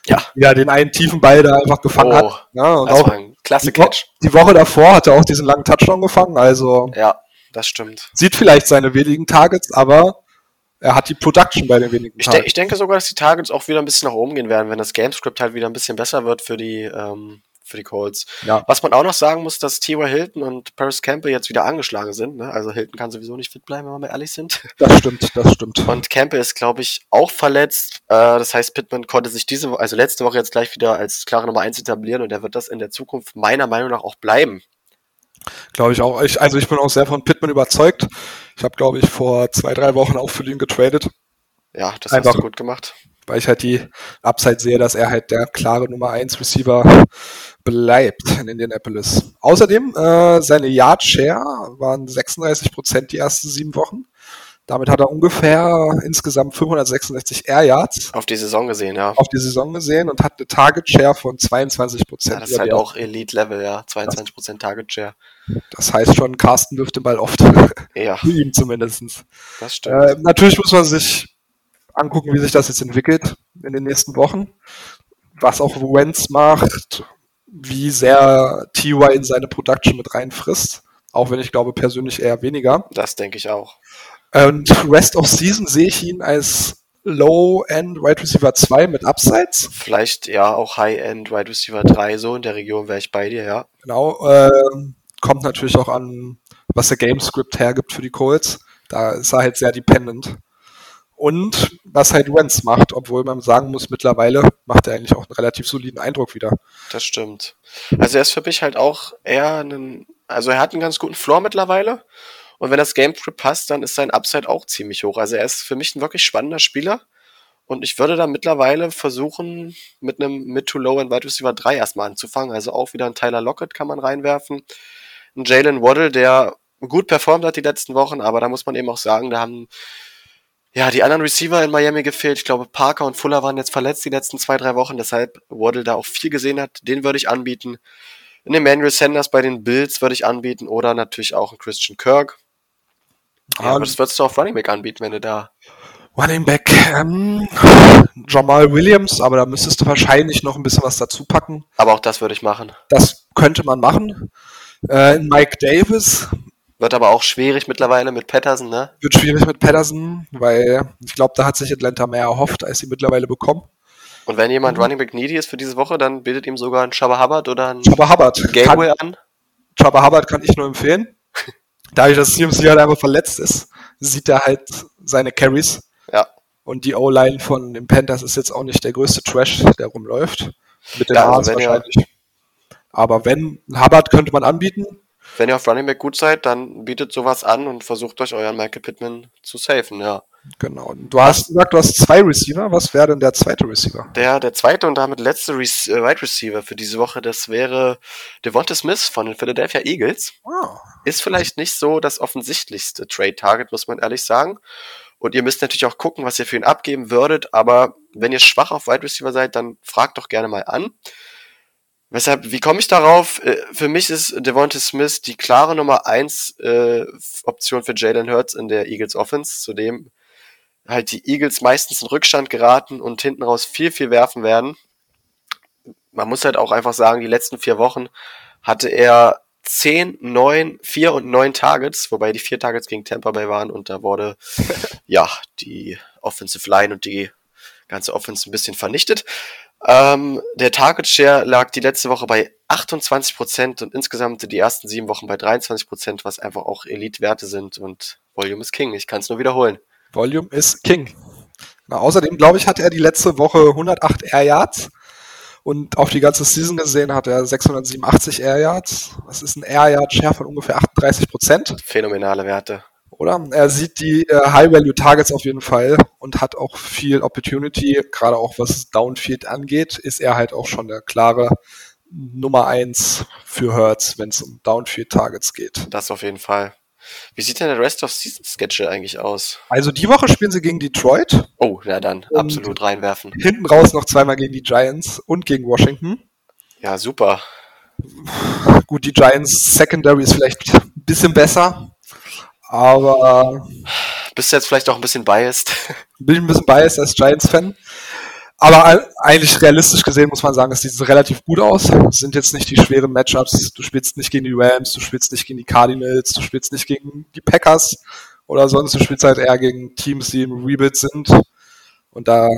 S1: Ja. Ja, den einen tiefen Ball da einfach gefangen oh, hat. Ja, und auch
S2: Klasse Catch.
S1: Die, Woche davor hat er auch diesen langen Touchdown gefangen, also.
S2: Ja, das stimmt.
S1: Sieht vielleicht seine wenigen Targets, aber er hat die Production bei den wenigen
S2: ich Targets. De ich denke sogar, dass die Targets auch wieder ein bisschen nach oben gehen werden, wenn das Gamescript halt wieder ein bisschen besser wird für die, ähm, für die Colts. Ja. Was man auch noch sagen muss, dass T.Y. Hilton und Paris Campbell jetzt wieder angeschlagen sind. Ne? Also Hilton kann sowieso nicht fit bleiben, wenn wir mal ehrlich sind.
S1: Das stimmt, das stimmt.
S2: Und Campbell ist, glaube ich, auch verletzt. Äh, das heißt, Pittman konnte sich diese, also letzte Woche jetzt gleich wieder als klare Nummer eins etablieren und er wird das in der Zukunft meiner Meinung nach auch bleiben.
S1: Glaube ich auch. Ich, also ich bin auch sehr von Pittman überzeugt. Ich habe, glaube ich, vor zwei, drei Wochen auch für ihn getradet.
S2: Ja, das Einfach, hast du gut gemacht
S1: weil ich halt die Upside sehe, dass er halt der klare Nummer 1 Receiver bleibt in Indianapolis. Außerdem, äh, seine Yard Share waren 36 Prozent die ersten sieben Wochen. Damit hat er ungefähr insgesamt 566 Air Yards.
S2: Auf die Saison gesehen, ja.
S1: Auf die Saison gesehen und hat eine Target Share von 22 Prozent. Ja,
S2: das ist halt auch Elite Level, ja. 22 Prozent Target Share.
S1: Das heißt schon, Carsten wirft den Ball oft.
S2: Ja.
S1: Für ihn zumindestens.
S2: Das stimmt.
S1: Äh, natürlich muss man sich angucken, wie sich das jetzt entwickelt in den nächsten Wochen. Was auch Wentz macht, wie sehr TY in seine Production mit reinfrisst. Auch wenn ich glaube persönlich eher weniger.
S2: Das denke ich auch.
S1: Und Rest of Season sehe ich ihn als Low-End Wide Receiver 2 mit Upsides.
S2: Vielleicht ja auch High-End Wide Receiver 3, so in der Region wäre ich bei dir, ja.
S1: Genau. Äh, kommt natürlich auch an, was der Gamescript hergibt für die Colts. Da ist er halt sehr dependent. Und was halt Wentz macht, obwohl man sagen muss, mittlerweile macht er eigentlich auch einen relativ soliden Eindruck wieder.
S2: Das stimmt. Also er ist für mich halt auch eher einen, also er hat einen ganz guten Floor mittlerweile. Und wenn das Gameplay passt, dann ist sein Upside auch ziemlich hoch. Also er ist für mich ein wirklich spannender Spieler. Und ich würde da mittlerweile versuchen, mit einem Mid-to-Low and Wide Receiver 3 erstmal anzufangen. Also auch wieder ein Tyler Lockett kann man reinwerfen. Ein Jalen Waddle, der gut performt hat die letzten Wochen, aber da muss man eben auch sagen, da haben ja die anderen Receiver in Miami gefehlt. Ich glaube, Parker und Fuller waren jetzt verletzt die letzten zwei, drei Wochen, deshalb Waddle da auch viel gesehen hat. Den würde ich anbieten. In Emmanuel Sanders bei den Bills würde ich anbieten oder natürlich auch einen Christian Kirk. Ja, aber das würdest du auf Running Back anbieten, wenn du da.
S1: Running Back, ähm, Jamal Williams, aber da müsstest du wahrscheinlich noch ein bisschen was dazu packen.
S2: Aber auch das würde ich machen.
S1: Das könnte man machen. Äh, Mike Davis.
S2: Wird aber auch schwierig mittlerweile mit Patterson, ne?
S1: Wird schwierig mit Patterson, weil ich glaube, da hat sich Atlanta mehr erhofft, als sie mittlerweile bekommen.
S2: Und wenn jemand mhm. Running Back needy ist für diese Woche, dann bietet ihm sogar ein Chubba Hubbard oder ein
S1: Chubba Hubbard
S2: Gateway an.
S1: Chubba Hubbard kann ich nur empfehlen. Dadurch, dass CMC halt einfach verletzt ist, sieht er halt seine Carries.
S2: Ja.
S1: Und die O-Line von den Panthers ist jetzt auch nicht der größte Trash, der rumläuft. Mit dem
S2: ja, also wahrscheinlich. Ihr,
S1: Aber wenn, Hubbard könnte man anbieten.
S2: Wenn ihr auf Running Back gut seid, dann bietet sowas an und versucht euch euren Michael Pittman zu safen, ja.
S1: Genau. Du hast gesagt, du hast zwei Receiver. Was wäre denn der zweite Receiver?
S2: Der, der zweite und damit letzte Re äh, Wide Receiver für diese Woche, das wäre Devonta Smith von den Philadelphia Eagles. Oh. Ist vielleicht nicht so das offensichtlichste Trade-Target, muss man ehrlich sagen. Und ihr müsst natürlich auch gucken, was ihr für ihn abgeben würdet. Aber wenn ihr schwach auf Wide Receiver seid, dann fragt doch gerne mal an. Weshalb, wie komme ich darauf? Äh, für mich ist Devonta Smith die klare Nummer eins äh, Option für Jalen Hurts in der Eagles Offense. Zudem halt die Eagles meistens in Rückstand geraten und hinten raus viel, viel werfen werden. Man muss halt auch einfach sagen, die letzten vier Wochen hatte er 10, 9, 4 und 9 Targets, wobei die vier Targets gegen Tampa Bay waren und da wurde ja die Offensive Line und die ganze Offense ein bisschen vernichtet. Ähm, der Target Share lag die letzte Woche bei 28% und insgesamt die ersten sieben Wochen bei 23%, was einfach auch Elite-Werte sind und Volume is King. Ich kann es nur wiederholen.
S1: Volume ist King. Na, außerdem, glaube ich, hat er die letzte Woche 108 Air Yards und auf die ganze Season gesehen hat er 687 Air Yards. Das ist ein Air Yard Share von ungefähr 38 Prozent.
S2: Phänomenale Werte.
S1: Oder? Er sieht die äh, High Value Targets auf jeden Fall und hat auch viel Opportunity, gerade auch was Downfield angeht, ist er halt auch schon der klare Nummer eins für Hertz, wenn es um Downfield Targets geht.
S2: Das auf jeden Fall. Wie sieht denn der Rest of Season Schedule eigentlich aus?
S1: Also die Woche spielen sie gegen Detroit.
S2: Oh, ja dann absolut reinwerfen.
S1: Hinten raus noch zweimal gegen die Giants und gegen Washington.
S2: Ja, super.
S1: Gut, die Giants Secondary ist vielleicht ein bisschen besser, aber
S2: bist du jetzt vielleicht auch ein bisschen biased?
S1: Bin ich ein bisschen biased als Giants-Fan. Aber eigentlich realistisch gesehen muss man sagen, es sieht relativ gut aus. Es sind jetzt nicht die schweren Matchups. Du spielst nicht gegen die Rams, du spielst nicht gegen die Cardinals, du spielst nicht gegen die Packers oder sonst. Du spielst halt eher gegen Teams, die im Rebuild sind und da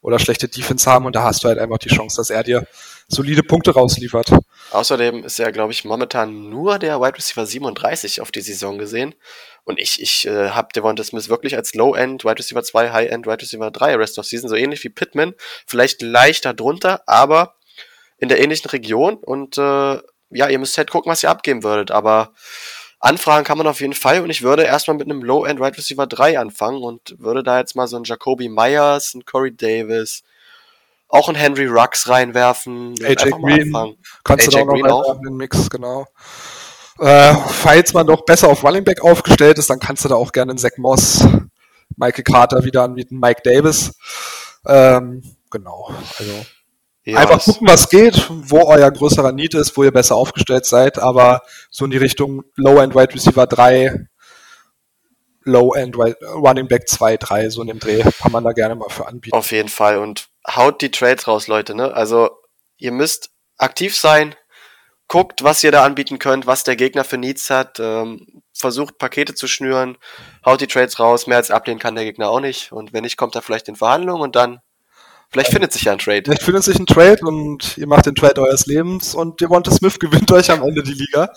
S1: oder schlechte Defense haben und da hast du halt einfach die Chance, dass er dir solide Punkte rausliefert.
S2: Außerdem ist er, glaube ich, momentan nur der Wide Receiver 37 auf die Saison gesehen. Und ich, ich äh, habe Devonta Smith wirklich als Low-End, Wide Receiver 2, High-End, Wide Receiver 3 Rest of Season, so ähnlich wie Pittman, vielleicht leichter drunter, aber in der ähnlichen Region. Und äh, ja, ihr müsst halt gucken, was ihr abgeben würdet. Aber anfragen kann man auf jeden Fall. Und ich würde erstmal mit einem Low-End Wide Receiver 3 anfangen und würde da jetzt mal so einen Jacoby Myers, einen Corey Davis, auch einen Henry Rux reinwerfen.
S1: AJ Green. Kannst AJ du da Green noch auch. in den Mix, genau. Äh, falls man doch besser auf Running Back aufgestellt ist, dann kannst du da auch gerne einen Zach Moss, Michael Carter wieder anbieten, Mike Davis. Ähm, genau. Also ja, einfach gucken, was geht, wo euer größerer Need ist, wo ihr besser aufgestellt seid, aber so in die Richtung Low-End Wide Receiver 3, Low-End Running Back 2, 3, so in dem Dreh kann man da gerne mal für anbieten.
S2: Auf jeden Fall und haut die Trades raus, Leute, ne? Also ihr müsst aktiv sein, guckt, was ihr da anbieten könnt, was der Gegner für Needs hat, ähm, versucht Pakete zu schnüren, haut die Trades raus, mehr als ablehnen kann der Gegner auch nicht. Und wenn nicht, kommt er vielleicht in Verhandlungen und dann Vielleicht findet sich ja ein Trade.
S1: Vielleicht findet sich ein Trade und ihr macht den Trade eures Lebens und Devonta Smith gewinnt euch am Ende die Liga.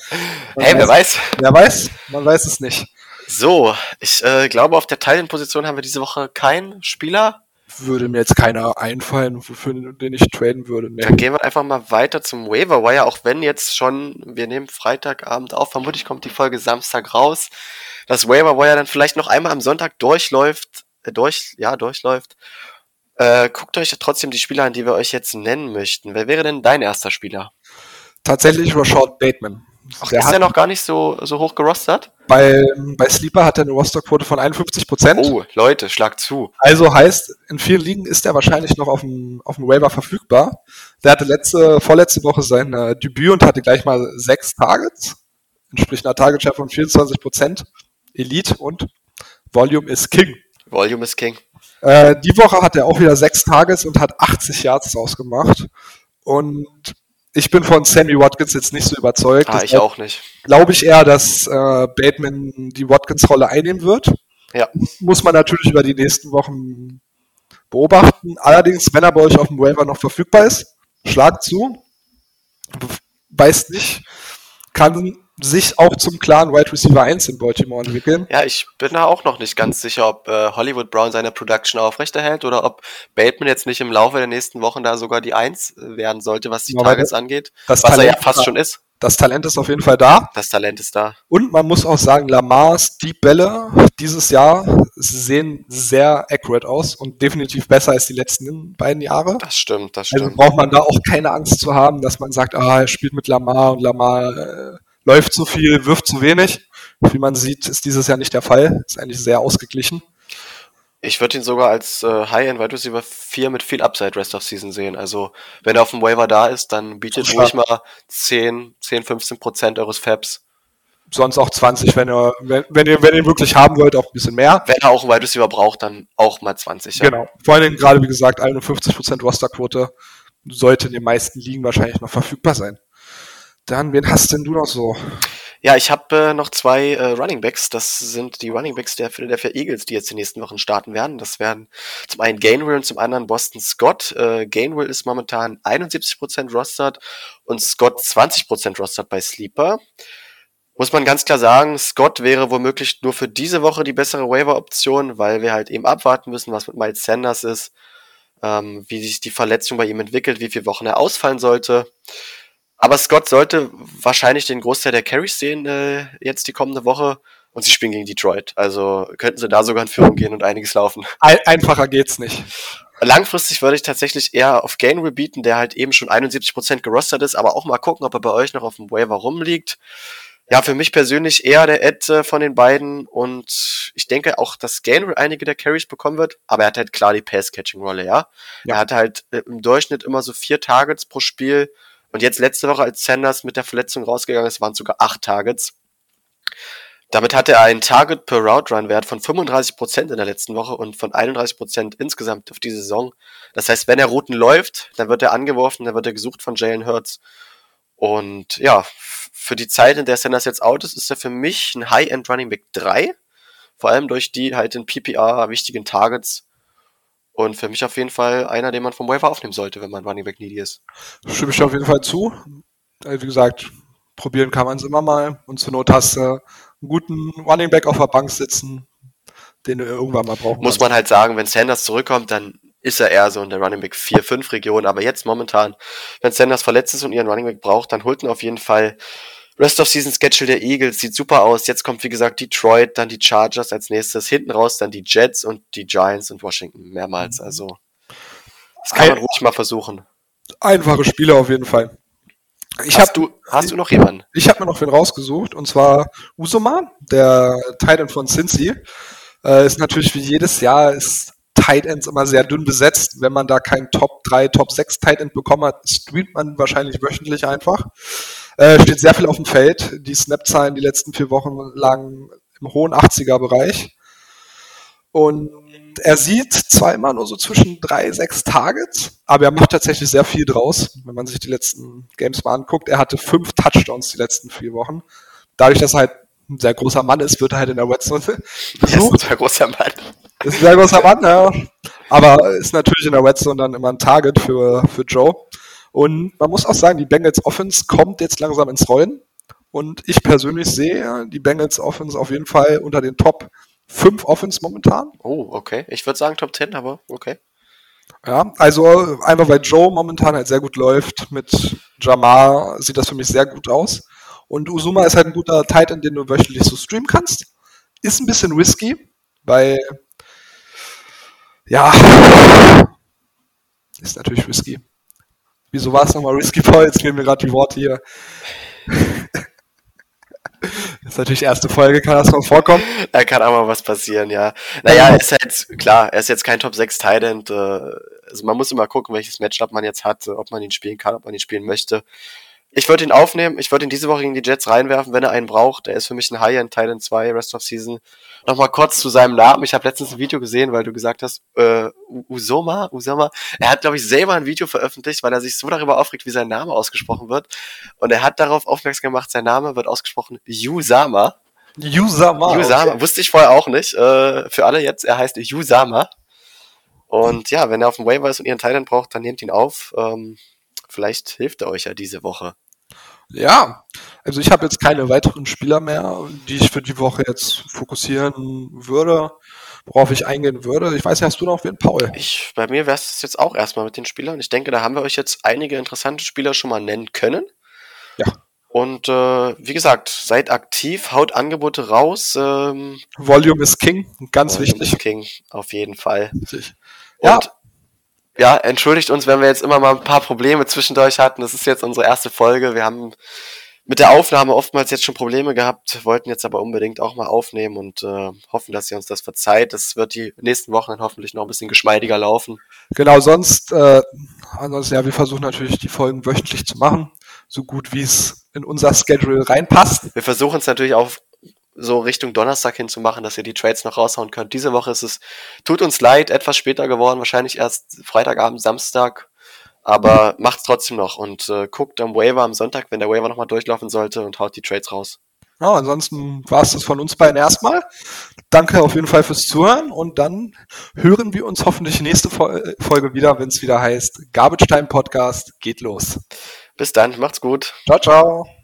S2: Man hey, wer weiß?
S1: Wer weiß? Man weiß es nicht.
S2: So, ich äh, glaube, auf der Teilenposition haben wir diese Woche keinen Spieler
S1: würde mir jetzt keiner einfallen, wofür den ich traden würde.
S2: Nee. Dann gehen wir einfach mal weiter zum Waiver Wire, auch wenn jetzt schon, wir nehmen Freitagabend auf, vermutlich kommt die Folge Samstag raus, dass Waiver Wire dann vielleicht noch einmal am Sonntag durchläuft, äh, durch, ja, durchläuft. Äh, guckt euch trotzdem die Spieler an, die wir euch jetzt nennen möchten. Wer wäre denn dein erster Spieler?
S1: Tatsächlich Rashad Bateman.
S2: Ach, ist er noch gar nicht so, so hoch gerostert?
S1: Bei, bei Sleeper hat er eine Rosterquote von 51%.
S2: Oh, Leute, schlag zu.
S1: Also heißt, in vielen Ligen ist er wahrscheinlich noch auf dem, auf dem Waiver verfügbar. Der hatte letzte, vorletzte Woche sein äh, Debüt und hatte gleich mal sechs Targets. Entspricht einer Target Share von 24%. Elite und Volume is King.
S2: Volume is King.
S1: Äh, die Woche hat er auch wieder sechs Targets und hat 80 Yards rausgemacht. Und ich bin von Sammy Watkins jetzt nicht so überzeugt.
S2: Ah, ich auch nicht.
S1: Glaube ich eher, dass äh, Bateman die Watkins-Rolle einnehmen wird.
S2: Ja.
S1: Muss man natürlich über die nächsten Wochen beobachten. Allerdings, wenn er bei euch auf dem Waiver noch verfügbar ist, schlagt zu. Weiß nicht, kann sich auch zum klaren Wide Receiver 1 in Baltimore entwickeln.
S2: Ja, ich bin da auch noch nicht ganz sicher, ob äh, Hollywood Brown seine Production aufrechterhält oder ob Bateman jetzt nicht im Laufe der nächsten Wochen da sogar die 1 werden sollte, was die ja, Targets angeht.
S1: was Talent er ja fast schon ist. Das Talent ist auf jeden Fall da.
S2: Das Talent ist da.
S1: Und man muss auch sagen, Lamars Deep Bälle dieses Jahr sehen sehr accurate aus und definitiv besser als die letzten beiden Jahre.
S2: Das stimmt, das
S1: also
S2: stimmt.
S1: Also braucht man da auch keine Angst zu haben, dass man sagt, ah, er spielt mit Lamar und Lamar äh, läuft zu viel, wirft zu wenig. Wie man sieht, ist dieses Jahr nicht der Fall. Ist eigentlich sehr ausgeglichen.
S2: Ich würde ihn sogar als äh, High-End Wide Receiver 4 mit viel Upside Rest of Season sehen. Also, wenn er auf dem Waiver da ist, dann bietet ruhig mal 10, 10, 15 Prozent eures Fabs.
S1: Sonst auch 20, wenn ihr, wenn, wenn ihr, wenn ihr wirklich haben wollt, auch ein bisschen mehr.
S2: Wenn er auch einen Wide Receiver braucht, dann auch mal 20.
S1: Ja. Genau. Vor allem gerade, wie gesagt, 51 Prozent Rosterquote sollte in den meisten Ligen wahrscheinlich noch verfügbar sein. Dann, wen hast denn du noch so?
S2: Ja, ich habe äh, noch zwei äh, Running Backs. Das sind die Running Backs der Philadelphia Eagles, die jetzt die nächsten Wochen starten werden. Das werden zum einen Gainwell und zum anderen Boston Scott. Äh, Gainwell ist momentan 71% rostert und Scott 20% rostert bei Sleeper. Muss man ganz klar sagen, Scott wäre womöglich nur für diese Woche die bessere Waiver-Option, weil wir halt eben abwarten müssen, was mit Miles Sanders ist, ähm, wie sich die Verletzung bei ihm entwickelt, wie viele Wochen er ausfallen sollte. Aber Scott sollte wahrscheinlich den Großteil der Carries sehen äh, jetzt die kommende Woche. Und sie spielen gegen Detroit. Also könnten sie da sogar in Führung gehen und einiges laufen.
S1: Ein einfacher geht's nicht.
S2: Langfristig würde ich tatsächlich eher auf Gainwell bieten, der halt eben schon 71% gerostert ist, aber auch mal gucken, ob er bei euch noch auf dem Waiver rumliegt. Ja, für mich persönlich eher der Ed äh, von den beiden und ich denke auch, dass Gainwell einige der Carries bekommen wird, aber er hat halt klar die Pass-Catching-Rolle, ja? ja. Er hat halt äh, im Durchschnitt immer so vier Targets pro Spiel und jetzt letzte Woche, als Sanders mit der Verletzung rausgegangen ist, waren sogar acht Targets. Damit hatte er einen Target per Route Run Wert von 35% in der letzten Woche und von 31% insgesamt auf die Saison. Das heißt, wenn er Routen läuft, dann wird er angeworfen, dann wird er gesucht von Jalen Hurts. Und ja, für die Zeit, in der Sanders jetzt out ist, ist er für mich ein High-End Running Back 3. Vor allem durch die halt in PPR wichtigen Targets und für mich auf jeden Fall einer, den man vom Waiver aufnehmen sollte, wenn man Running Back needy ist.
S1: Stimme ich auf jeden Fall zu. Wie gesagt, probieren kann man es immer mal. Und zur Not hast du einen guten Running Back auf der Bank sitzen, den du irgendwann mal brauchen
S2: Muss man halt sagen, wenn Sanders zurückkommt, dann ist er eher so in der Running Back 4-5 Region. Aber jetzt momentan, wenn Sanders verletzt ist und ihren Running Back braucht, dann holt ihn auf jeden Fall Rest of Season Schedule der Eagles sieht super aus. Jetzt kommt, wie gesagt, Detroit, dann die Chargers als nächstes. Hinten raus dann die Jets und die Giants und Washington mehrmals. Also, das kann man ruhig mal versuchen.
S1: Einfache Spiele auf jeden Fall.
S2: Ich hast, hab, du, hast du noch jemanden?
S1: Ich habe mir noch wen rausgesucht und zwar Usoma, der Titan von Cincy. Äh, ist natürlich wie jedes Jahr ist Tight Ends immer sehr dünn besetzt. Wenn man da kein Top 3, Top 6 Tight End bekommen hat, streamt man wahrscheinlich wöchentlich einfach. Äh, steht sehr viel auf dem Feld. Die Snap-Zahlen die letzten vier Wochen lagen im hohen 80er-Bereich. Und er sieht zwar immer nur so zwischen drei, sechs Targets, aber er macht tatsächlich sehr viel draus. Wenn man sich die letzten Games mal anguckt, er hatte fünf Touchdowns die letzten vier Wochen. Dadurch, dass er halt ein sehr großer Mann ist, wird er halt in der Red Zone
S2: gesucht. Ist ein sehr großer Mann.
S1: Ist ein sehr großer Mann, ja. Aber ist natürlich in der Red Zone dann immer ein Target für, für Joe. Und man muss auch sagen, die Bengals Offense kommt jetzt langsam ins Rollen. Und ich persönlich sehe die Bengals Offense auf jeden Fall unter den Top 5 Offense momentan.
S2: Oh, okay. Ich würde sagen Top 10, aber okay.
S1: Ja, also einfach weil Joe momentan halt sehr gut läuft. Mit Jamar sieht das für mich sehr gut aus. Und Uzuma ist halt ein guter Titan, den du wöchentlich so streamen kannst. Ist ein bisschen risky, weil ja, ist natürlich risky. Wieso war es nochmal Risky Boy? Jetzt fehlen mir gerade die Worte hier. Das ist natürlich erste Folge, kann das mal vorkommen.
S2: da kann auch mal was passieren, ja. Naja, ist halt, klar, er ist jetzt kein Top 6 Titan. Äh, also man muss immer gucken, welches Matchup man jetzt hat, ob man ihn spielen kann, ob man ihn spielen möchte. Ich würde ihn aufnehmen. Ich würde ihn diese Woche gegen die Jets reinwerfen, wenn er einen braucht. Er ist für mich ein High-End Titan 2 Rest of Season. Nochmal kurz zu seinem Namen. Ich habe letztens ein Video gesehen, weil du gesagt hast, äh, Usoma, Usoma. Er hat, glaube ich, selber ein Video veröffentlicht, weil er sich so darüber aufregt, wie sein Name ausgesprochen wird. Und er hat darauf aufmerksam gemacht, sein Name wird ausgesprochen Yusama.
S1: Yusama.
S2: Yusama. Okay. Wusste ich vorher auch nicht. Äh, für alle jetzt, er heißt Yusama. Und ja, wenn er auf dem Waiver ist und ihren Titan braucht, dann nehmt ihn auf. Ähm, Vielleicht hilft er euch ja diese Woche.
S1: Ja, also ich habe jetzt keine weiteren Spieler mehr, die ich für die Woche jetzt fokussieren würde, worauf ich eingehen würde. Ich weiß nicht, hast du noch wen, Paul?
S2: Ich, bei mir wäre es jetzt auch erstmal mit den Spielern. Ich denke, da haben wir euch jetzt einige interessante Spieler schon mal nennen können.
S1: Ja.
S2: Und äh, wie gesagt, seid aktiv, haut Angebote raus. Ähm,
S1: Volume is King, ganz
S2: Volume
S1: wichtig.
S2: Is King, auf jeden Fall.
S1: Richtig.
S2: Und ja, entschuldigt uns, wenn wir jetzt immer mal ein paar Probleme zwischendurch hatten. Das ist jetzt unsere erste Folge. Wir haben mit der Aufnahme oftmals jetzt schon Probleme gehabt, wollten jetzt aber unbedingt auch mal aufnehmen und äh, hoffen, dass ihr uns das verzeiht. Das wird die nächsten Wochen dann hoffentlich noch ein bisschen geschmeidiger laufen.
S1: Genau, sonst, äh, ansonsten, ja, wir versuchen natürlich die Folgen wöchentlich zu machen, so gut wie es in unser Schedule reinpasst.
S2: Wir versuchen es natürlich auch so Richtung Donnerstag hinzumachen, dass ihr die Trades noch raushauen könnt. Diese Woche ist es, tut uns leid, etwas später geworden, wahrscheinlich erst Freitagabend, Samstag, aber macht's trotzdem noch und äh, guckt am Waiver am Sonntag, wenn der Waiver nochmal durchlaufen sollte und haut die Trades raus.
S1: Ja, ansonsten war es das von uns beiden erstmal. Danke auf jeden Fall fürs Zuhören und dann hören wir uns hoffentlich nächste Folge wieder, wenn es wieder heißt Garbage Time Podcast geht los.
S2: Bis dann, macht's gut.
S1: Ciao, ciao.